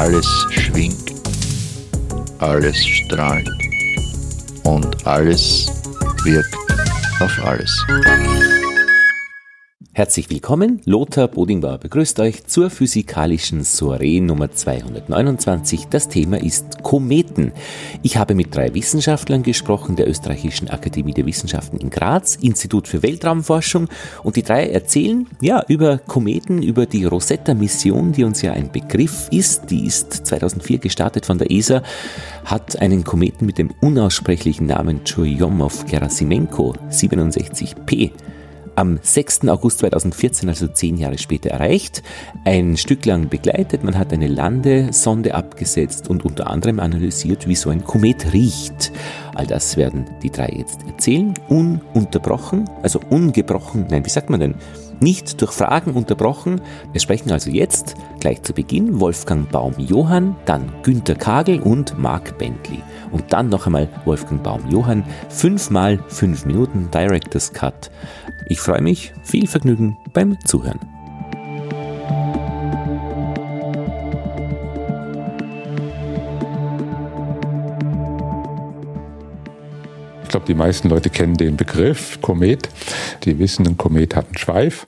Alles schwingt, alles strahlt und alles wirkt auf alles. Herzlich willkommen, Lothar Bodingbauer begrüßt euch zur physikalischen Soiree Nummer 229. Das Thema ist Kometen. Ich habe mit drei Wissenschaftlern gesprochen, der Österreichischen Akademie der Wissenschaften in Graz, Institut für Weltraumforschung und die drei erzählen ja über Kometen, über die Rosetta-Mission, die uns ja ein Begriff ist. Die ist 2004 gestartet von der ESA, hat einen Kometen mit dem unaussprechlichen Namen Churyumov-Gerasimenko 67P am 6. August 2014, also zehn Jahre später, erreicht, ein Stück lang begleitet. Man hat eine Landesonde abgesetzt und unter anderem analysiert, wie so ein Komet riecht. All das werden die drei jetzt erzählen, ununterbrochen, also ungebrochen, nein, wie sagt man denn? Nicht durch Fragen unterbrochen. Wir sprechen also jetzt gleich zu Beginn Wolfgang Baum-Johann, dann Günter Kagel und Marc Bentley. Und dann noch einmal Wolfgang Baum-Johann. Fünfmal fünf Minuten Director's Cut. Ich freue mich, viel Vergnügen beim Zuhören. Glaube, die meisten Leute kennen den Begriff Komet. Die wissen, ein Komet hat einen Schweif.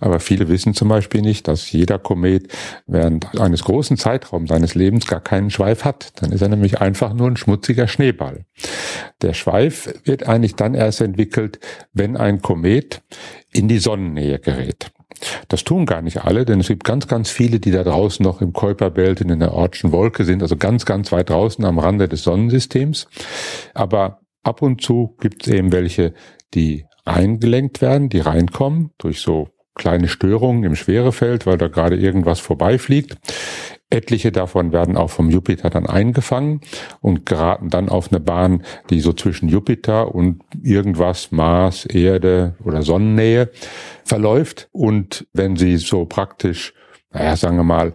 Aber viele wissen zum Beispiel nicht, dass jeder Komet während eines großen Zeitraums seines Lebens gar keinen Schweif hat. Dann ist er nämlich einfach nur ein schmutziger Schneeball. Der Schweif wird eigentlich dann erst entwickelt, wenn ein Komet in die Sonnennähe gerät. Das tun gar nicht alle, denn es gibt ganz, ganz viele, die da draußen noch im Kuiperbelt in der Ortschen Wolke sind, also ganz, ganz weit draußen am Rande des Sonnensystems. Aber ab und zu gibt es eben welche, die eingelenkt werden, die reinkommen durch so kleine Störungen im Schwerefeld, weil da gerade irgendwas vorbeifliegt. Etliche davon werden auch vom Jupiter dann eingefangen und geraten dann auf eine Bahn, die so zwischen Jupiter und irgendwas Mars, Erde oder Sonnennähe verläuft. Und wenn sie so praktisch, naja, sagen wir mal,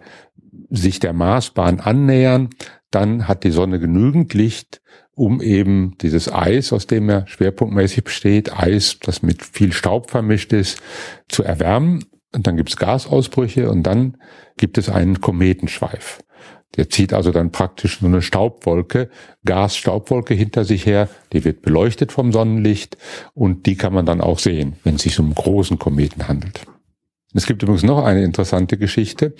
sich der Marsbahn annähern, dann hat die Sonne genügend Licht, um eben dieses Eis, aus dem er schwerpunktmäßig besteht, Eis, das mit viel Staub vermischt ist, zu erwärmen. Und dann gibt es Gasausbrüche und dann gibt es einen Kometenschweif. Der zieht also dann praktisch nur eine Staubwolke, Gas-Staubwolke hinter sich her. Die wird beleuchtet vom Sonnenlicht und die kann man dann auch sehen, wenn es sich um einen großen Kometen handelt. Es gibt übrigens noch eine interessante Geschichte.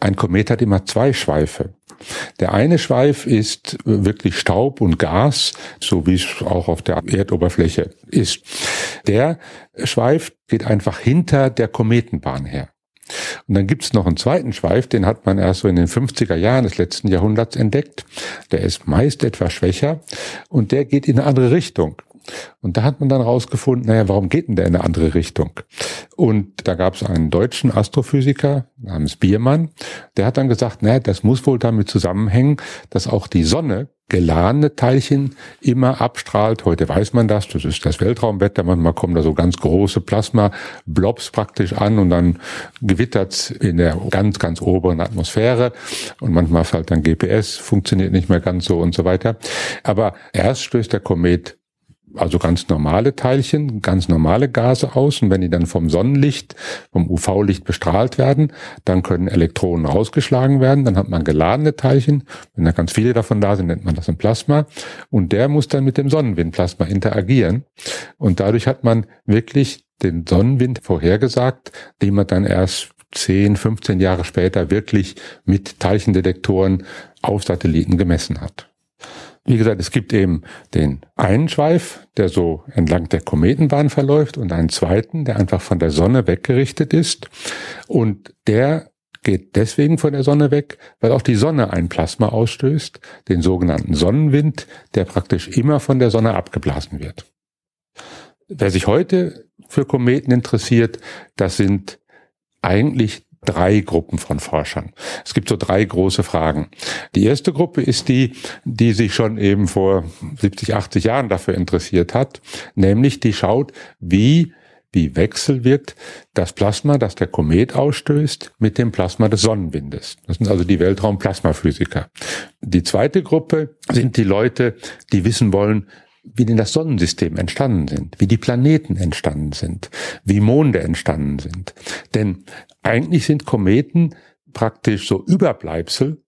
Ein Komet hat immer zwei Schweife. Der eine Schweif ist wirklich Staub und Gas, so wie es auch auf der Erdoberfläche ist. Der Schweif geht einfach hinter der Kometenbahn her. Und dann gibt's noch einen zweiten Schweif, den hat man erst so in den 50er Jahren des letzten Jahrhunderts entdeckt. Der ist meist etwas schwächer und der geht in eine andere Richtung. Und da hat man dann rausgefunden, naja, warum geht denn der in eine andere Richtung? Und da gab es einen deutschen Astrophysiker namens Biermann, der hat dann gesagt, naja, das muss wohl damit zusammenhängen, dass auch die Sonne geladene Teilchen immer abstrahlt. Heute weiß man das, das ist das Weltraumwetter. Manchmal kommen da so ganz große Plasma-Blobs praktisch an und dann gewittert's in der ganz, ganz oberen Atmosphäre und manchmal fällt dann GPS, funktioniert nicht mehr ganz so und so weiter. Aber erst stößt der Komet also ganz normale Teilchen, ganz normale Gase aus. Und wenn die dann vom Sonnenlicht, vom UV-Licht bestrahlt werden, dann können Elektronen rausgeschlagen werden, dann hat man geladene Teilchen, wenn da ganz viele davon da sind, nennt man das ein Plasma. Und der muss dann mit dem Sonnenwindplasma interagieren. Und dadurch hat man wirklich den Sonnenwind vorhergesagt, den man dann erst 10, 15 Jahre später wirklich mit Teilchendetektoren auf Satelliten gemessen hat. Wie gesagt, es gibt eben den einen Schweif, der so entlang der Kometenbahn verläuft und einen zweiten, der einfach von der Sonne weggerichtet ist. Und der geht deswegen von der Sonne weg, weil auch die Sonne ein Plasma ausstößt, den sogenannten Sonnenwind, der praktisch immer von der Sonne abgeblasen wird. Wer sich heute für Kometen interessiert, das sind eigentlich drei Gruppen von Forschern. Es gibt so drei große Fragen. Die erste Gruppe ist die, die sich schon eben vor 70, 80 Jahren dafür interessiert hat, nämlich die schaut, wie wie wechselwirkt das Plasma, das der Komet ausstößt, mit dem Plasma des Sonnenwindes. Das sind also die Weltraumplasmaphysiker. Die zweite Gruppe sind die Leute, die wissen wollen, wie denn das Sonnensystem entstanden sind, wie die Planeten entstanden sind, wie Monde entstanden sind. Denn eigentlich sind Kometen praktisch so Überbleibsel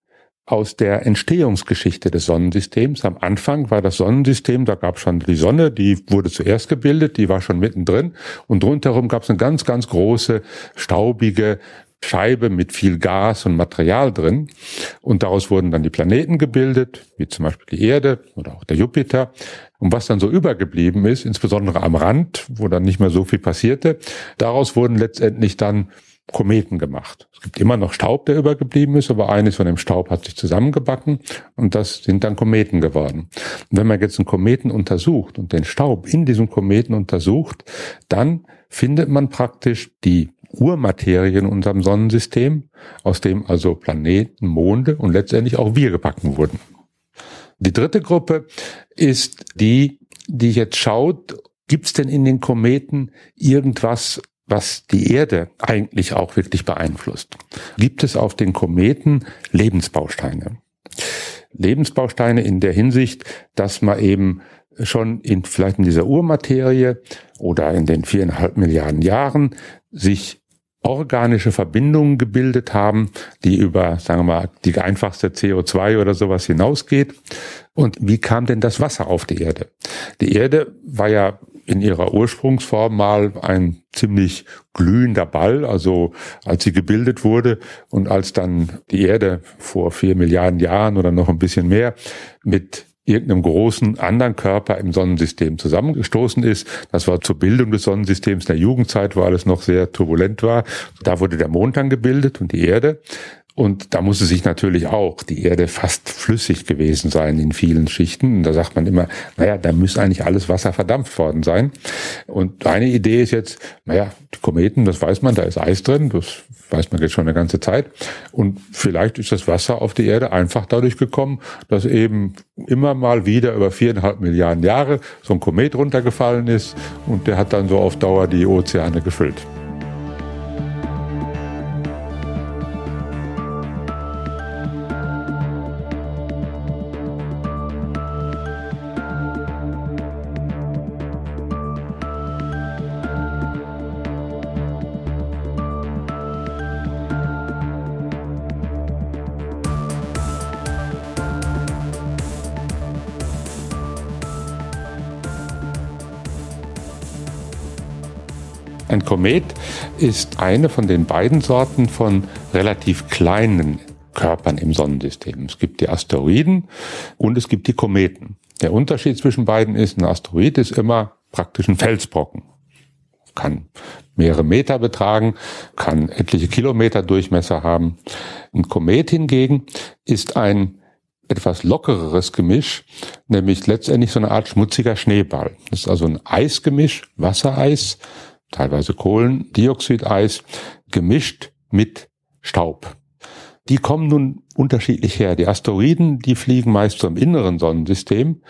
aus der Entstehungsgeschichte des Sonnensystems. Am Anfang war das Sonnensystem, da gab es schon die Sonne, die wurde zuerst gebildet, die war schon mittendrin und rundherum gab es eine ganz, ganz große, staubige Scheibe mit viel Gas und Material drin. Und daraus wurden dann die Planeten gebildet, wie zum Beispiel die Erde oder auch der Jupiter. Und was dann so übergeblieben ist, insbesondere am Rand, wo dann nicht mehr so viel passierte, daraus wurden letztendlich dann Kometen gemacht. Es gibt immer noch Staub, der übergeblieben ist, aber eines von dem Staub hat sich zusammengebacken und das sind dann Kometen geworden. Und wenn man jetzt einen Kometen untersucht und den Staub in diesem Kometen untersucht, dann findet man praktisch die Urmaterie in unserem Sonnensystem, aus dem also Planeten, Monde und letztendlich auch wir gebacken wurden. Die dritte Gruppe ist die, die jetzt schaut, gibt es denn in den Kometen irgendwas, was die Erde eigentlich auch wirklich beeinflusst. Gibt es auf den Kometen Lebensbausteine? Lebensbausteine in der Hinsicht, dass man eben schon in vielleicht in dieser Urmaterie oder in den viereinhalb Milliarden Jahren sich organische Verbindungen gebildet haben, die über, sagen wir mal, die einfachste CO2 oder sowas hinausgeht. Und wie kam denn das Wasser auf die Erde? Die Erde war ja in ihrer Ursprungsform mal ein ziemlich glühender Ball, also als sie gebildet wurde und als dann die Erde vor vier Milliarden Jahren oder noch ein bisschen mehr mit irgendeinem großen anderen Körper im Sonnensystem zusammengestoßen ist. Das war zur Bildung des Sonnensystems der Jugendzeit, wo alles noch sehr turbulent war. Da wurde der Mond dann gebildet und die Erde. Und da musste sich natürlich auch die Erde fast flüssig gewesen sein in vielen Schichten. Und da sagt man immer, naja, da müsste eigentlich alles Wasser verdampft worden sein. Und eine Idee ist jetzt, naja, die Kometen, das weiß man, da ist Eis drin, das weiß man jetzt schon eine ganze Zeit. Und vielleicht ist das Wasser auf die Erde einfach dadurch gekommen, dass eben immer mal wieder über viereinhalb Milliarden Jahre so ein Komet runtergefallen ist und der hat dann so auf Dauer die Ozeane gefüllt. Komet ist eine von den beiden Sorten von relativ kleinen Körpern im Sonnensystem. Es gibt die Asteroiden und es gibt die Kometen. Der Unterschied zwischen beiden ist, ein Asteroid ist immer praktisch ein Felsbrocken. Kann mehrere Meter betragen, kann etliche Kilometer Durchmesser haben. Ein Komet hingegen ist ein etwas lockereres Gemisch, nämlich letztendlich so eine Art schmutziger Schneeball. Das ist also ein Eisgemisch, Wassereis, teilweise Kohlendioxideis, gemischt mit Staub. Die kommen nun unterschiedlich her. Die Asteroiden, die fliegen meist zum inneren Sonnensystem.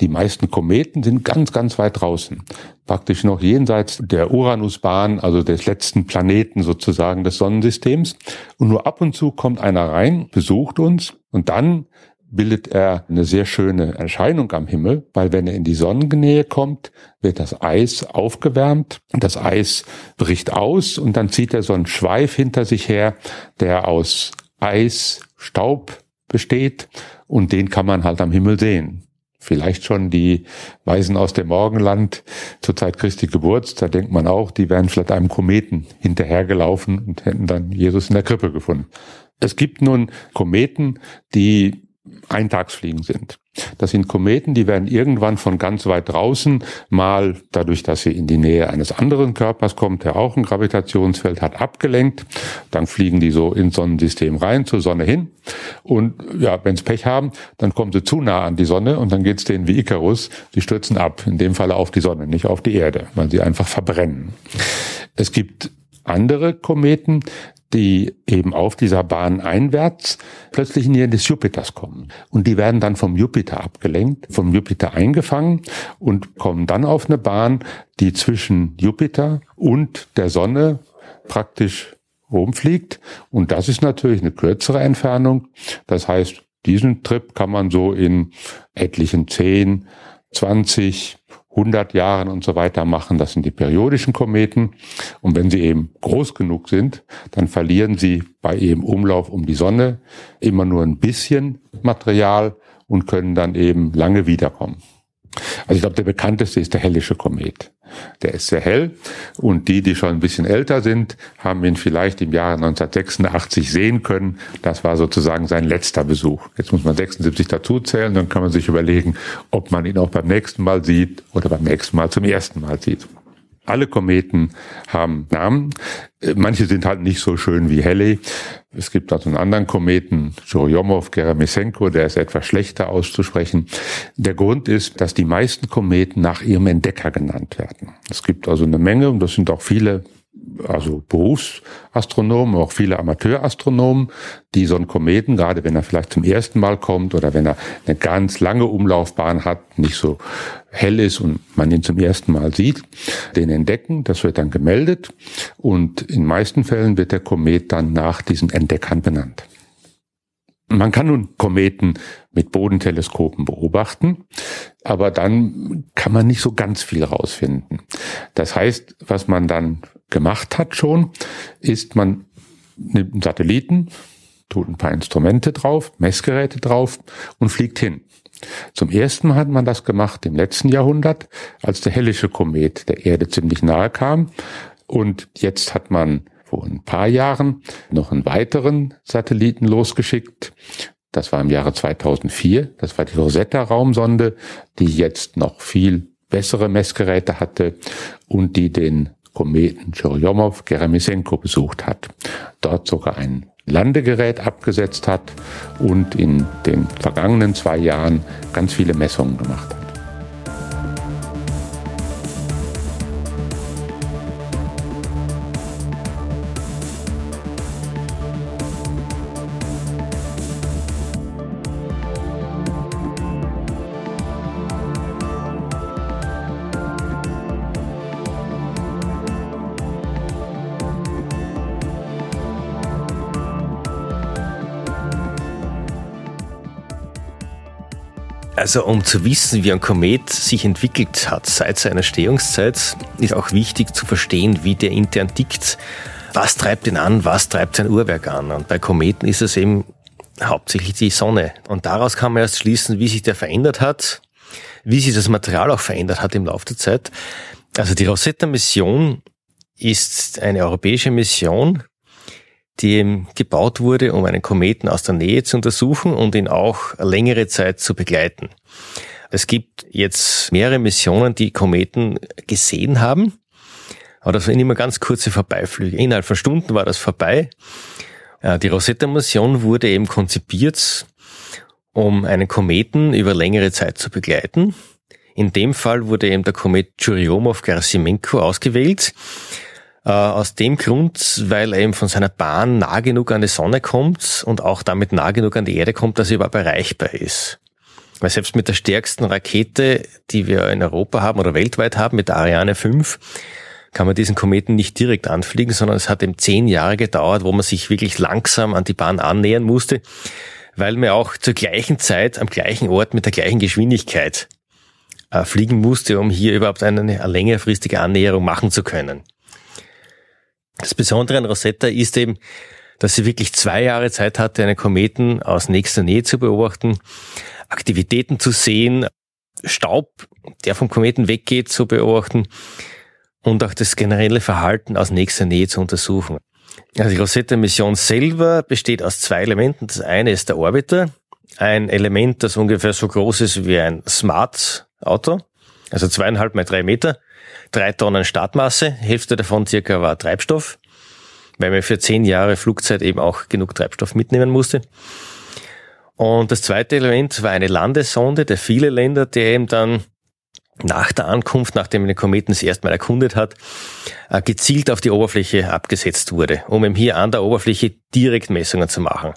Die meisten Kometen sind ganz, ganz weit draußen. Praktisch noch jenseits der Uranusbahn, also des letzten Planeten sozusagen des Sonnensystems. Und nur ab und zu kommt einer rein, besucht uns und dann bildet er eine sehr schöne Erscheinung am Himmel, weil wenn er in die Sonnennähe kommt, wird das Eis aufgewärmt, das Eis bricht aus und dann zieht er so einen Schweif hinter sich her, der aus Eis, Staub besteht und den kann man halt am Himmel sehen. Vielleicht schon die Weisen aus dem Morgenland zur Zeit Christi Geburt, da denkt man auch, die wären vielleicht einem Kometen hinterhergelaufen und hätten dann Jesus in der Krippe gefunden. Es gibt nun Kometen, die Eintagsfliegen sind. Das sind Kometen, die werden irgendwann von ganz weit draußen mal dadurch, dass sie in die Nähe eines anderen Körpers kommt, der auch ein Gravitationsfeld hat, abgelenkt. Dann fliegen die so ins Sonnensystem rein, zur Sonne hin. Und ja, wenn sie Pech haben, dann kommen sie zu nah an die Sonne und dann geht's denen wie Icarus. Sie stürzen ab, in dem Falle auf die Sonne, nicht auf die Erde, weil sie einfach verbrennen. Es gibt andere Kometen, die eben auf dieser Bahn einwärts plötzlich in die Nähe des Jupiters kommen. Und die werden dann vom Jupiter abgelenkt, vom Jupiter eingefangen und kommen dann auf eine Bahn, die zwischen Jupiter und der Sonne praktisch rumfliegt. Und das ist natürlich eine kürzere Entfernung. Das heißt, diesen Trip kann man so in etlichen 10, 20, 100 Jahren und so weiter machen. Das sind die periodischen Kometen. Und wenn sie eben groß genug sind, dann verlieren sie bei ihrem Umlauf um die Sonne immer nur ein bisschen Material und können dann eben lange wiederkommen. Also ich glaube, der bekannteste ist der Hellische Komet. Der ist sehr hell und die, die schon ein bisschen älter sind, haben ihn vielleicht im Jahre 1986 sehen können. Das war sozusagen sein letzter Besuch. Jetzt muss man 76 dazuzählen, dann kann man sich überlegen, ob man ihn auch beim nächsten Mal sieht oder beim nächsten Mal zum ersten Mal sieht. Alle Kometen haben Namen. Manche sind halt nicht so schön wie Halley. Es gibt also einen anderen Kometen, Churyumov, Geramisenko, der ist etwas schlechter auszusprechen. Der Grund ist, dass die meisten Kometen nach ihrem Entdecker genannt werden. Es gibt also eine Menge, und das sind auch viele also Berufsastronomen, auch viele Amateurastronomen, die so einen Kometen, gerade wenn er vielleicht zum ersten Mal kommt oder wenn er eine ganz lange Umlaufbahn hat, nicht so hell ist und man ihn zum ersten Mal sieht, den entdecken. Das wird dann gemeldet und in meisten Fällen wird der Komet dann nach diesen Entdeckern benannt. Man kann nun Kometen mit Bodenteleskopen beobachten, aber dann kann man nicht so ganz viel rausfinden. Das heißt, was man dann gemacht hat schon, ist, man nimmt einen Satelliten, tut ein paar Instrumente drauf, Messgeräte drauf und fliegt hin. Zum ersten Mal hat man das gemacht im letzten Jahrhundert, als der Hellische Komet der Erde ziemlich nahe kam. Und jetzt hat man vor ein paar Jahren noch einen weiteren Satelliten losgeschickt. Das war im Jahre 2004. Das war die Rosetta-Raumsonde, die jetzt noch viel bessere Messgeräte hatte und die den Kometen Churyumov-Geramisenko besucht hat. Dort sogar ein Landegerät abgesetzt hat und in den vergangenen zwei Jahren ganz viele Messungen gemacht hat. Also um zu wissen, wie ein Komet sich entwickelt hat seit seiner Entstehungszeit, ist auch wichtig zu verstehen, wie der intern tickt. Was treibt ihn an, was treibt sein Uhrwerk an? Und bei Kometen ist es eben hauptsächlich die Sonne. Und daraus kann man erst schließen, wie sich der verändert hat, wie sich das Material auch verändert hat im Laufe der Zeit. Also die Rosetta-Mission ist eine europäische Mission, die gebaut wurde, um einen Kometen aus der Nähe zu untersuchen und ihn auch längere Zeit zu begleiten. Es gibt jetzt mehrere Missionen, die Kometen gesehen haben, aber das waren immer ganz kurze Vorbeiflüge. Innerhalb von Stunden war das vorbei. Die Rosetta-Mission wurde eben konzipiert, um einen Kometen über längere Zeit zu begleiten. In dem Fall wurde eben der Komet Churyumov-Gerasimenko ausgewählt. Äh, aus dem Grund, weil er eben von seiner Bahn nah genug an die Sonne kommt und auch damit nah genug an die Erde kommt, dass er überhaupt erreichbar ist. Weil selbst mit der stärksten Rakete, die wir in Europa haben oder weltweit haben, mit der Ariane 5, kann man diesen Kometen nicht direkt anfliegen, sondern es hat eben zehn Jahre gedauert, wo man sich wirklich langsam an die Bahn annähern musste, weil man auch zur gleichen Zeit am gleichen Ort mit der gleichen Geschwindigkeit äh, fliegen musste, um hier überhaupt eine, eine längerfristige Annäherung machen zu können. Das Besondere an Rosetta ist eben, dass sie wirklich zwei Jahre Zeit hatte, einen Kometen aus nächster Nähe zu beobachten, Aktivitäten zu sehen, Staub, der vom Kometen weggeht, zu beobachten und auch das generelle Verhalten aus nächster Nähe zu untersuchen. Also die Rosetta-Mission selber besteht aus zwei Elementen. Das eine ist der Orbiter, ein Element, das ungefähr so groß ist wie ein Smart-Auto, also zweieinhalb mal drei Meter drei Tonnen Startmasse, Hälfte davon circa war Treibstoff, weil man für zehn Jahre Flugzeit eben auch genug Treibstoff mitnehmen musste. Und das zweite Element war eine Landesonde der viele Länder, der eben dann nach der Ankunft, nachdem man den Kometen das erste Mal erkundet hat, äh, gezielt auf die Oberfläche abgesetzt wurde, um eben hier an der Oberfläche direkt Messungen zu machen.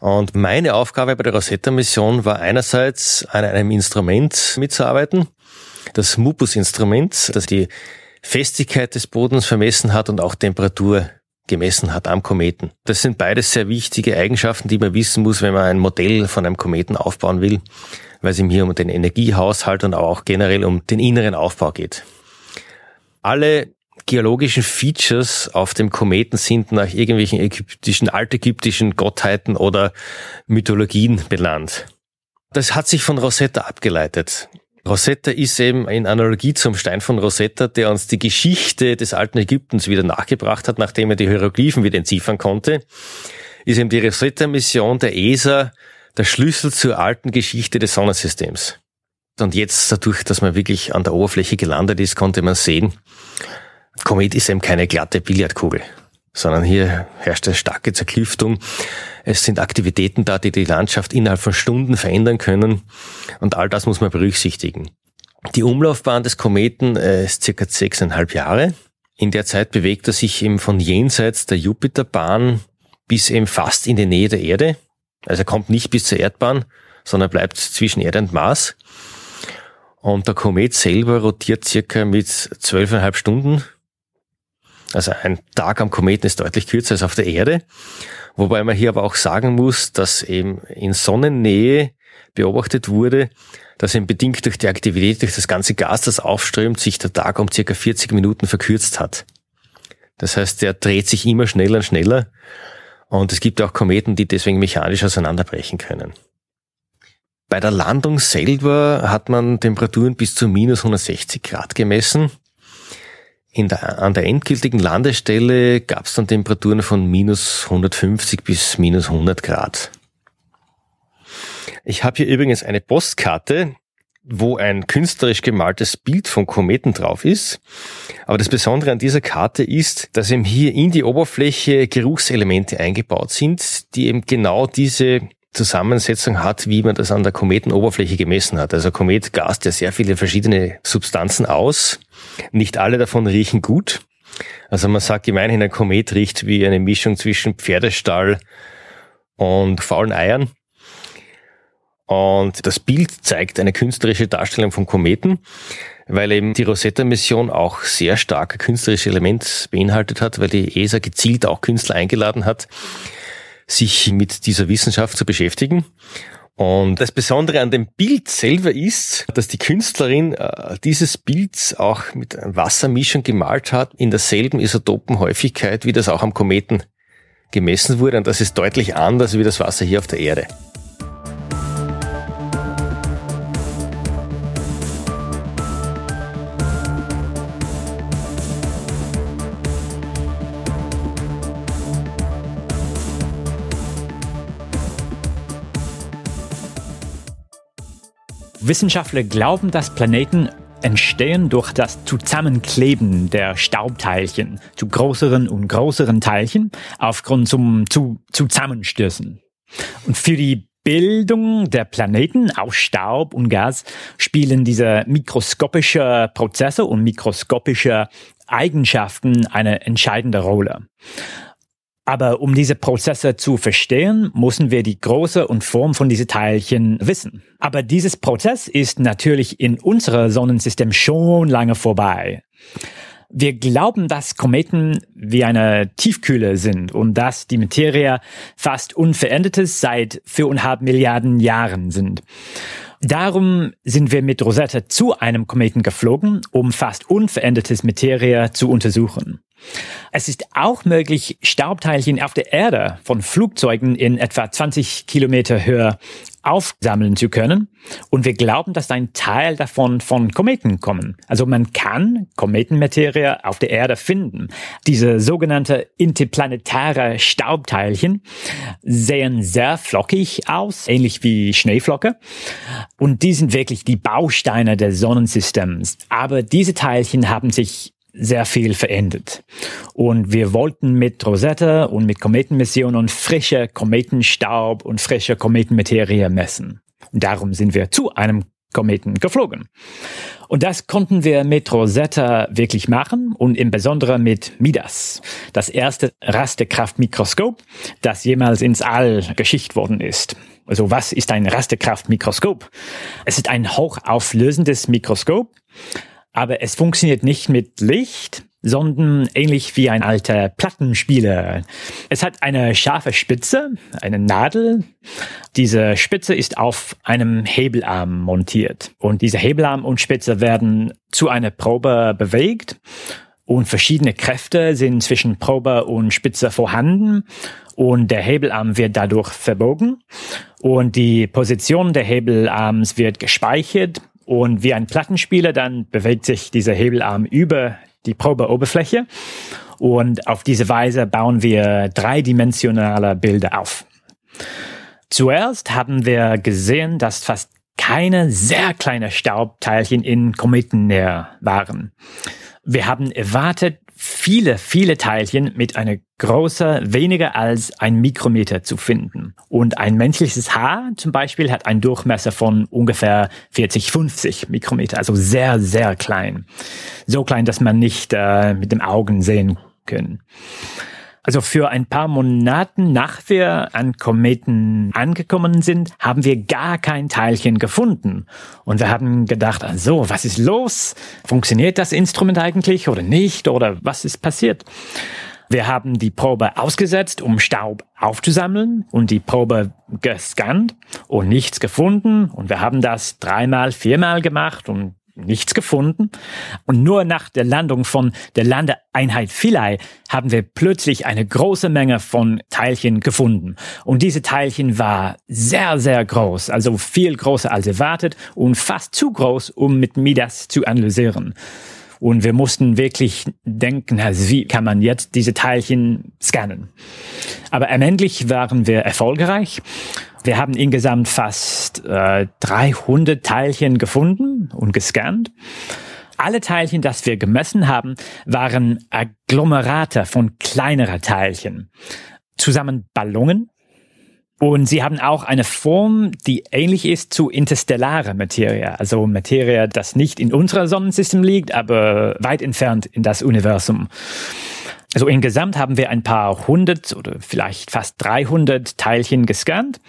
Und meine Aufgabe bei der Rosetta-Mission war einerseits an einem Instrument mitzuarbeiten, das Mupus-Instrument, das die Festigkeit des Bodens vermessen hat und auch Temperatur gemessen hat am Kometen. Das sind beides sehr wichtige Eigenschaften, die man wissen muss, wenn man ein Modell von einem Kometen aufbauen will. weil es ihm hier um den Energiehaushalt und auch generell um den inneren Aufbau geht. Alle geologischen Features auf dem Kometen sind nach irgendwelchen ägyptischen, altägyptischen Gottheiten oder Mythologien benannt. Das hat sich von Rosetta abgeleitet. Rosetta ist eben in Analogie zum Stein von Rosetta, der uns die Geschichte des alten Ägyptens wieder nachgebracht hat, nachdem er die Hieroglyphen wieder entziffern konnte, ist eben die Rosetta-Mission der ESA der Schlüssel zur alten Geschichte des Sonnensystems. Und jetzt, dadurch, dass man wirklich an der Oberfläche gelandet ist, konnte man sehen, Komet ist eben keine glatte Billardkugel, sondern hier herrscht eine starke Zerklüftung. Es sind Aktivitäten da, die die Landschaft innerhalb von Stunden verändern können. Und all das muss man berücksichtigen. Die Umlaufbahn des Kometen äh, ist circa sechseinhalb Jahre. In der Zeit bewegt er sich eben von jenseits der Jupiterbahn bis eben fast in die Nähe der Erde. Also er kommt nicht bis zur Erdbahn, sondern bleibt zwischen Erde und Mars. Und der Komet selber rotiert circa mit zwölfeinhalb Stunden also ein Tag am Kometen ist deutlich kürzer als auf der Erde. Wobei man hier aber auch sagen muss, dass eben in Sonnennähe beobachtet wurde, dass eben bedingt durch die Aktivität, durch das ganze Gas, das aufströmt, sich der Tag um circa 40 Minuten verkürzt hat. Das heißt, der dreht sich immer schneller und schneller. Und es gibt auch Kometen, die deswegen mechanisch auseinanderbrechen können. Bei der Landung selber hat man Temperaturen bis zu minus 160 Grad gemessen der, an der endgültigen Landestelle gab es dann Temperaturen von minus 150 bis minus 100 Grad. Ich habe hier übrigens eine Postkarte, wo ein künstlerisch gemaltes Bild von Kometen drauf ist. Aber das Besondere an dieser Karte ist, dass eben hier in die Oberfläche Geruchselemente eingebaut sind, die eben genau diese Zusammensetzung hat, wie man das an der Kometenoberfläche gemessen hat. Also Komet gast ja sehr viele verschiedene Substanzen aus. Nicht alle davon riechen gut. Also man sagt gemeinhin, ein Komet riecht wie eine Mischung zwischen Pferdestall und faulen Eiern. Und das Bild zeigt eine künstlerische Darstellung von Kometen, weil eben die Rosetta-Mission auch sehr starke künstlerische Elemente beinhaltet hat, weil die ESA gezielt auch Künstler eingeladen hat, sich mit dieser Wissenschaft zu beschäftigen. Und das Besondere an dem Bild selber ist, dass die Künstlerin äh, dieses Bild auch mit Wassermischung gemalt hat, in derselben Isotopenhäufigkeit, wie das auch am Kometen gemessen wurde. Und das ist deutlich anders wie das Wasser hier auf der Erde. Wissenschaftler glauben, dass Planeten entstehen durch das Zusammenkleben der Staubteilchen zu größeren und größeren Teilchen aufgrund zum zu Zusammenstößen. Und für die Bildung der Planeten aus Staub und Gas spielen diese mikroskopische Prozesse und mikroskopische Eigenschaften eine entscheidende Rolle. Aber um diese Prozesse zu verstehen, müssen wir die Größe und Form von diesen Teilchen wissen. Aber dieses Prozess ist natürlich in unserem Sonnensystem schon lange vorbei. Wir glauben, dass Kometen wie eine Tiefkühle sind und dass die Materie fast unverändertes seit viereinhalb Milliarden Jahren sind. Darum sind wir mit Rosetta zu einem Kometen geflogen, um fast unverändertes Materie zu untersuchen. Es ist auch möglich, Staubteilchen auf der Erde von Flugzeugen in etwa 20 Kilometer Höhe aufsammeln zu können. Und wir glauben, dass ein Teil davon von Kometen kommen. Also man kann Kometenmaterie auf der Erde finden. Diese sogenannte interplanetare Staubteilchen sehen sehr flockig aus, ähnlich wie Schneeflocke. Und die sind wirklich die Bausteine des Sonnensystems. Aber diese Teilchen haben sich sehr viel verändert. Und wir wollten mit Rosetta und mit Kometenmissionen frische Kometenstaub und frische Kometenmaterie messen. Und darum sind wir zu einem Kometen geflogen. Und das konnten wir mit Rosetta wirklich machen und im Besonderen mit MIDAS, das erste Rasterkraftmikroskop, das jemals ins All geschickt worden ist. Also was ist ein Rasterkraftmikroskop? Es ist ein hochauflösendes Mikroskop, aber es funktioniert nicht mit Licht, Sonden ähnlich wie ein alter Plattenspieler. Es hat eine scharfe Spitze, eine Nadel. Diese Spitze ist auf einem Hebelarm montiert. Und diese Hebelarm und Spitze werden zu einer Probe bewegt. Und verschiedene Kräfte sind zwischen Probe und Spitze vorhanden. Und der Hebelarm wird dadurch verbogen. Und die Position der Hebelarms wird gespeichert und wie ein Plattenspieler, dann bewegt sich dieser Hebelarm über die Probeoberfläche. Und auf diese Weise bauen wir dreidimensionale Bilder auf. Zuerst haben wir gesehen, dass fast keine sehr kleine Staubteilchen in Kometennähe waren. Wir haben erwartet, viele, viele Teilchen mit einer Größe weniger als ein Mikrometer zu finden. Und ein menschliches Haar zum Beispiel hat einen Durchmesser von ungefähr 40, 50 Mikrometer, also sehr, sehr klein. So klein, dass man nicht äh, mit dem Augen sehen können. Also für ein paar Monaten nach wir an Kometen angekommen sind, haben wir gar kein Teilchen gefunden. Und wir haben gedacht, also, was ist los? Funktioniert das Instrument eigentlich oder nicht? Oder was ist passiert? Wir haben die Probe ausgesetzt, um Staub aufzusammeln und die Probe gescannt und nichts gefunden. Und wir haben das dreimal, viermal gemacht und nichts gefunden. Und nur nach der Landung von der Landeeinheit Philae haben wir plötzlich eine große Menge von Teilchen gefunden. Und diese Teilchen war sehr, sehr groß, also viel größer als erwartet und fast zu groß, um mit Midas zu analysieren. Und wir mussten wirklich denken, also wie kann man jetzt diese Teilchen scannen? Aber Ende waren wir erfolgreich. Wir haben insgesamt fast äh, 300 Teilchen gefunden und gescannt. Alle Teilchen, das wir gemessen haben, waren Agglomerate von kleinerer Teilchen. Zusammen Ballungen. Und sie haben auch eine Form, die ähnlich ist zu interstellarer Materie, also Materie, das nicht in unserem Sonnensystem liegt, aber weit entfernt in das Universum. Also insgesamt haben wir ein paar hundert oder vielleicht fast 300 Teilchen gescannt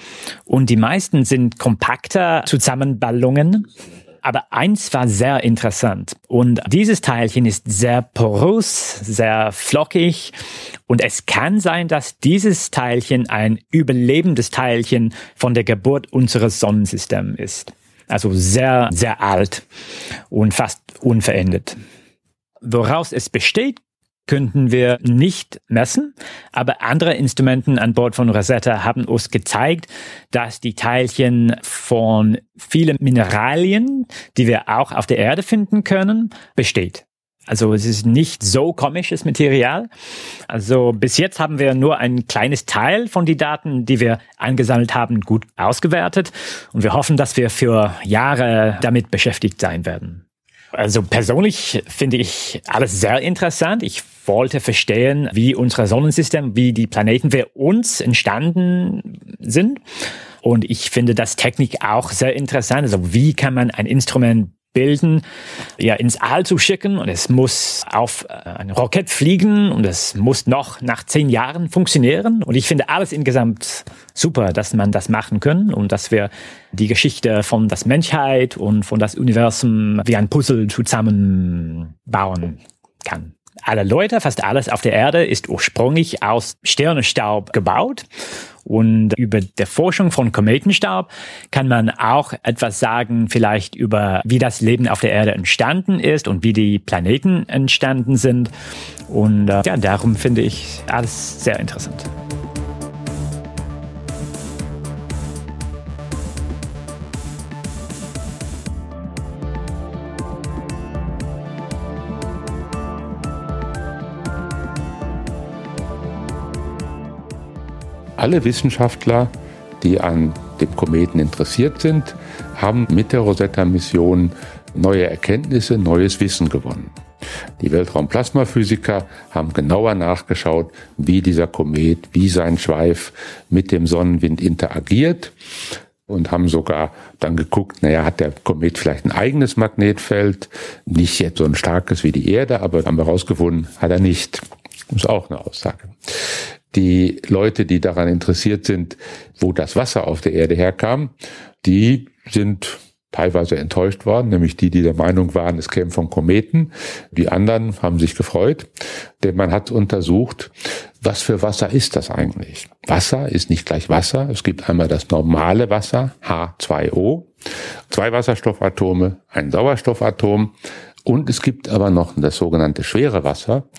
und die meisten sind kompakter Zusammenballungen. Aber eins war sehr interessant und dieses Teilchen ist sehr porös, sehr flockig und es kann sein, dass dieses Teilchen ein überlebendes Teilchen von der Geburt unseres Sonnensystems ist. Also sehr, sehr alt und fast unverändert. Woraus es besteht, könnten wir nicht messen, aber andere Instrumenten an Bord von Rosetta haben uns gezeigt, dass die Teilchen von vielen Mineralien, die wir auch auf der Erde finden können, besteht. Also es ist nicht so komisches Material. Also bis jetzt haben wir nur ein kleines Teil von den Daten, die wir angesammelt haben, gut ausgewertet. Und wir hoffen, dass wir für Jahre damit beschäftigt sein werden. Also persönlich finde ich alles sehr interessant. Ich wollte verstehen, wie unser Sonnensystem, wie die Planeten für uns entstanden sind. Und ich finde das Technik auch sehr interessant. Also wie kann man ein Instrument bilden, ja, ins All zu schicken und es muss auf äh, ein Rocket fliegen und es muss noch nach zehn Jahren funktionieren. Und ich finde alles insgesamt super, dass man das machen kann und dass wir die Geschichte von der Menschheit und von das Universum wie ein Puzzle zusammenbauen kann alle Leute, fast alles auf der Erde ist ursprünglich aus Sternenstaub gebaut. Und über der Forschung von Kometenstaub kann man auch etwas sagen, vielleicht über wie das Leben auf der Erde entstanden ist und wie die Planeten entstanden sind. Und äh, ja, darum finde ich alles sehr interessant. Alle Wissenschaftler, die an dem Kometen interessiert sind, haben mit der Rosetta-Mission neue Erkenntnisse, neues Wissen gewonnen. Die Weltraumplasmaphysiker haben genauer nachgeschaut, wie dieser Komet, wie sein Schweif mit dem Sonnenwind interagiert und haben sogar dann geguckt, naja, hat der Komet vielleicht ein eigenes Magnetfeld, nicht jetzt so ein starkes wie die Erde, aber haben wir herausgefunden, hat er nicht. Ist auch eine Aussage die Leute, die daran interessiert sind, wo das Wasser auf der Erde herkam, die sind teilweise enttäuscht worden, nämlich die, die der Meinung waren, es käme von Kometen. Die anderen haben sich gefreut, denn man hat untersucht, was für Wasser ist das eigentlich? Wasser ist nicht gleich Wasser. Es gibt einmal das normale Wasser, H2O, zwei Wasserstoffatome, ein Sauerstoffatom und es gibt aber noch das sogenannte schwere Wasser.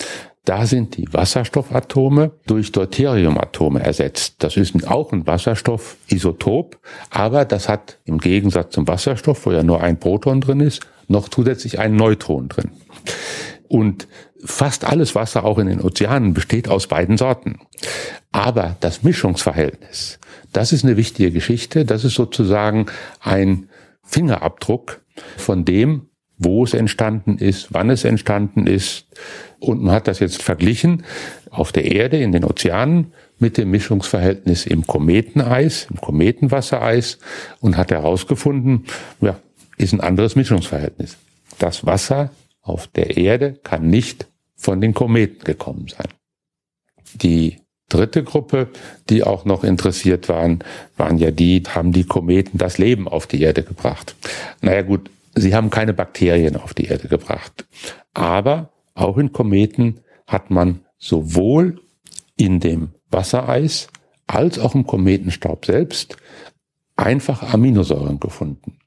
Da sind die Wasserstoffatome durch Deuteriumatome ersetzt. Das ist auch ein Wasserstoffisotop, aber das hat im Gegensatz zum Wasserstoff, wo ja nur ein Proton drin ist, noch zusätzlich ein Neutron drin. Und fast alles Wasser auch in den Ozeanen besteht aus beiden Sorten. Aber das Mischungsverhältnis, das ist eine wichtige Geschichte. Das ist sozusagen ein Fingerabdruck von dem, wo es entstanden ist, wann es entstanden ist. Und man hat das jetzt verglichen auf der Erde, in den Ozeanen, mit dem Mischungsverhältnis im Kometeneis, im Kometenwassereis und hat herausgefunden, ja, ist ein anderes Mischungsverhältnis. Das Wasser auf der Erde kann nicht von den Kometen gekommen sein. Die dritte Gruppe, die auch noch interessiert waren, waren ja die, haben die Kometen das Leben auf die Erde gebracht. Naja gut, sie haben keine Bakterien auf die Erde gebracht. Aber auch in Kometen hat man sowohl in dem Wassereis als auch im Kometenstaub selbst einfache Aminosäuren gefunden.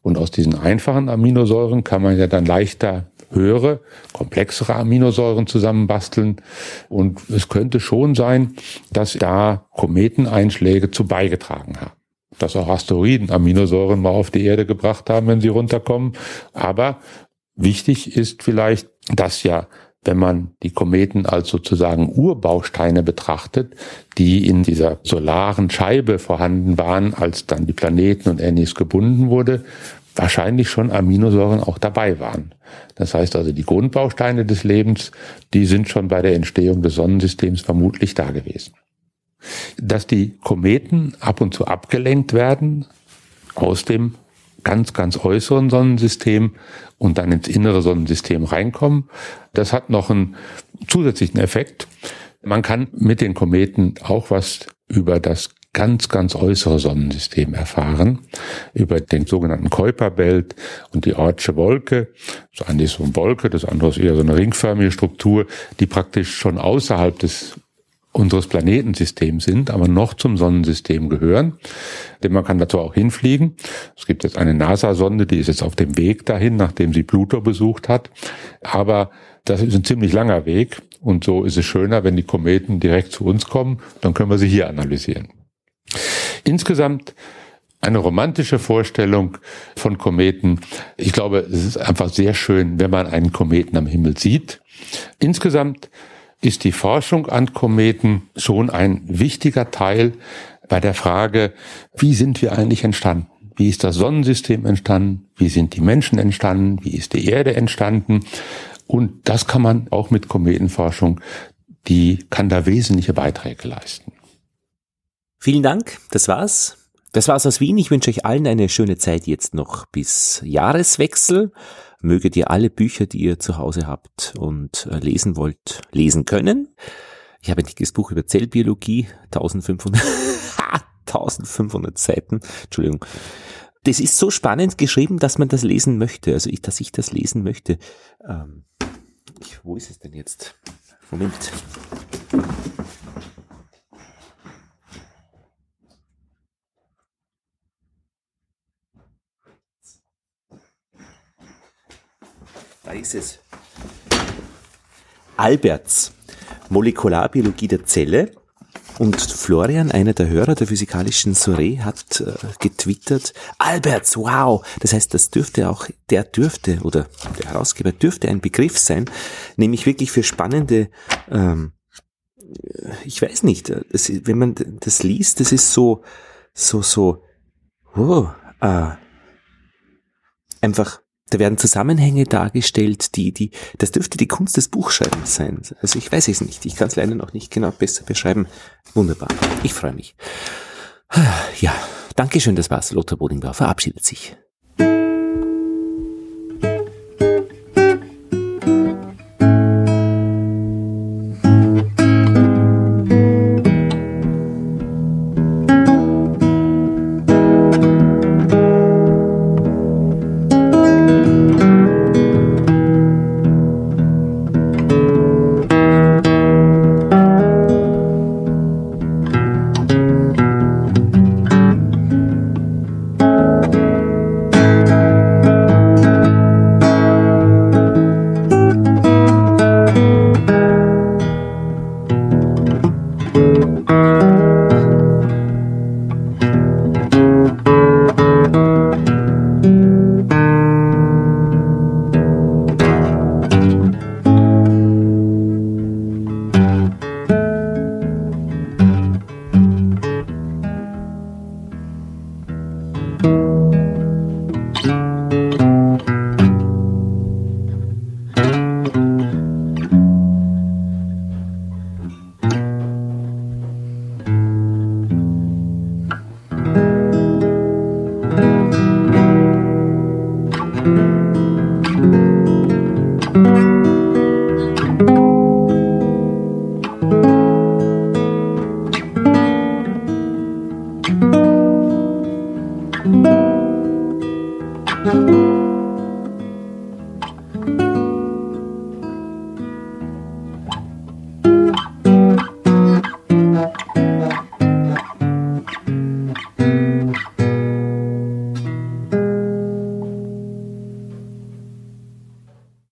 Und aus diesen einfachen Aminosäuren kann man ja dann leichter höhere, komplexere Aminosäuren zusammenbasteln. Und es könnte schon sein, dass da Kometeneinschläge zu beigetragen haben. Dass auch Asteroiden Aminosäuren mal auf die Erde gebracht haben, wenn sie runterkommen. Aber wichtig ist vielleicht, dass ja wenn man die Kometen als sozusagen Urbausteine betrachtet, die in dieser solaren Scheibe vorhanden waren, als dann die Planeten und Ähnliches gebunden wurde, wahrscheinlich schon Aminosäuren auch dabei waren. Das heißt also, die Grundbausteine des Lebens, die sind schon bei der Entstehung des Sonnensystems vermutlich da gewesen. Dass die Kometen ab und zu abgelenkt werden aus dem ganz, ganz äußeren Sonnensystem und dann ins innere Sonnensystem reinkommen, das hat noch einen zusätzlichen Effekt. Man kann mit den Kometen auch was über das ganz, ganz äußere Sonnensystem erfahren, über den sogenannten Kuiperbelt und die Ortsche Wolke. Das eine ist so eine Wolke, das andere ist eher so eine ringförmige Struktur, die praktisch schon außerhalb des unseres Planetensystems sind, aber noch zum Sonnensystem gehören. Denn man kann dazu auch hinfliegen. Es gibt jetzt eine NASA-Sonde, die ist jetzt auf dem Weg dahin, nachdem sie Pluto besucht hat. Aber das ist ein ziemlich langer Weg. Und so ist es schöner, wenn die Kometen direkt zu uns kommen. Dann können wir sie hier analysieren. Insgesamt eine romantische Vorstellung von Kometen. Ich glaube, es ist einfach sehr schön, wenn man einen Kometen am Himmel sieht. Insgesamt ist die Forschung an Kometen schon ein wichtiger Teil bei der Frage, wie sind wir eigentlich entstanden? Wie ist das Sonnensystem entstanden? Wie sind die Menschen entstanden? Wie ist die Erde entstanden? Und das kann man auch mit Kometenforschung, die kann da wesentliche Beiträge leisten. Vielen Dank, das war's. Das war's aus Wien. Ich wünsche euch allen eine schöne Zeit jetzt noch bis Jahreswechsel. Möget ihr alle Bücher, die ihr zu Hause habt und äh, lesen wollt, lesen können. Ich habe ein dickes Buch über Zellbiologie, 1500, 1500 Seiten, Entschuldigung. Das ist so spannend geschrieben, dass man das lesen möchte, also ich, dass ich das lesen möchte. Ähm, wo ist es denn jetzt? Moment. Da. Alberts Molekularbiologie der Zelle. Und Florian, einer der Hörer der physikalischen Soiree, hat äh, getwittert, Alberts, wow! Das heißt, das dürfte auch, der dürfte, oder der Herausgeber dürfte ein Begriff sein, nämlich wirklich für spannende, ähm, ich weiß nicht, das, wenn man das liest, das ist so, so, so, oh, äh, einfach da werden Zusammenhänge dargestellt, die, die, das dürfte die Kunst des Buchschreibens sein. Also ich weiß es nicht. Ich kann es leider noch nicht genau besser beschreiben. Wunderbar. Ich freue mich. Ja, Dankeschön, das war's. Lothar Bodingbauer verabschiedet sich.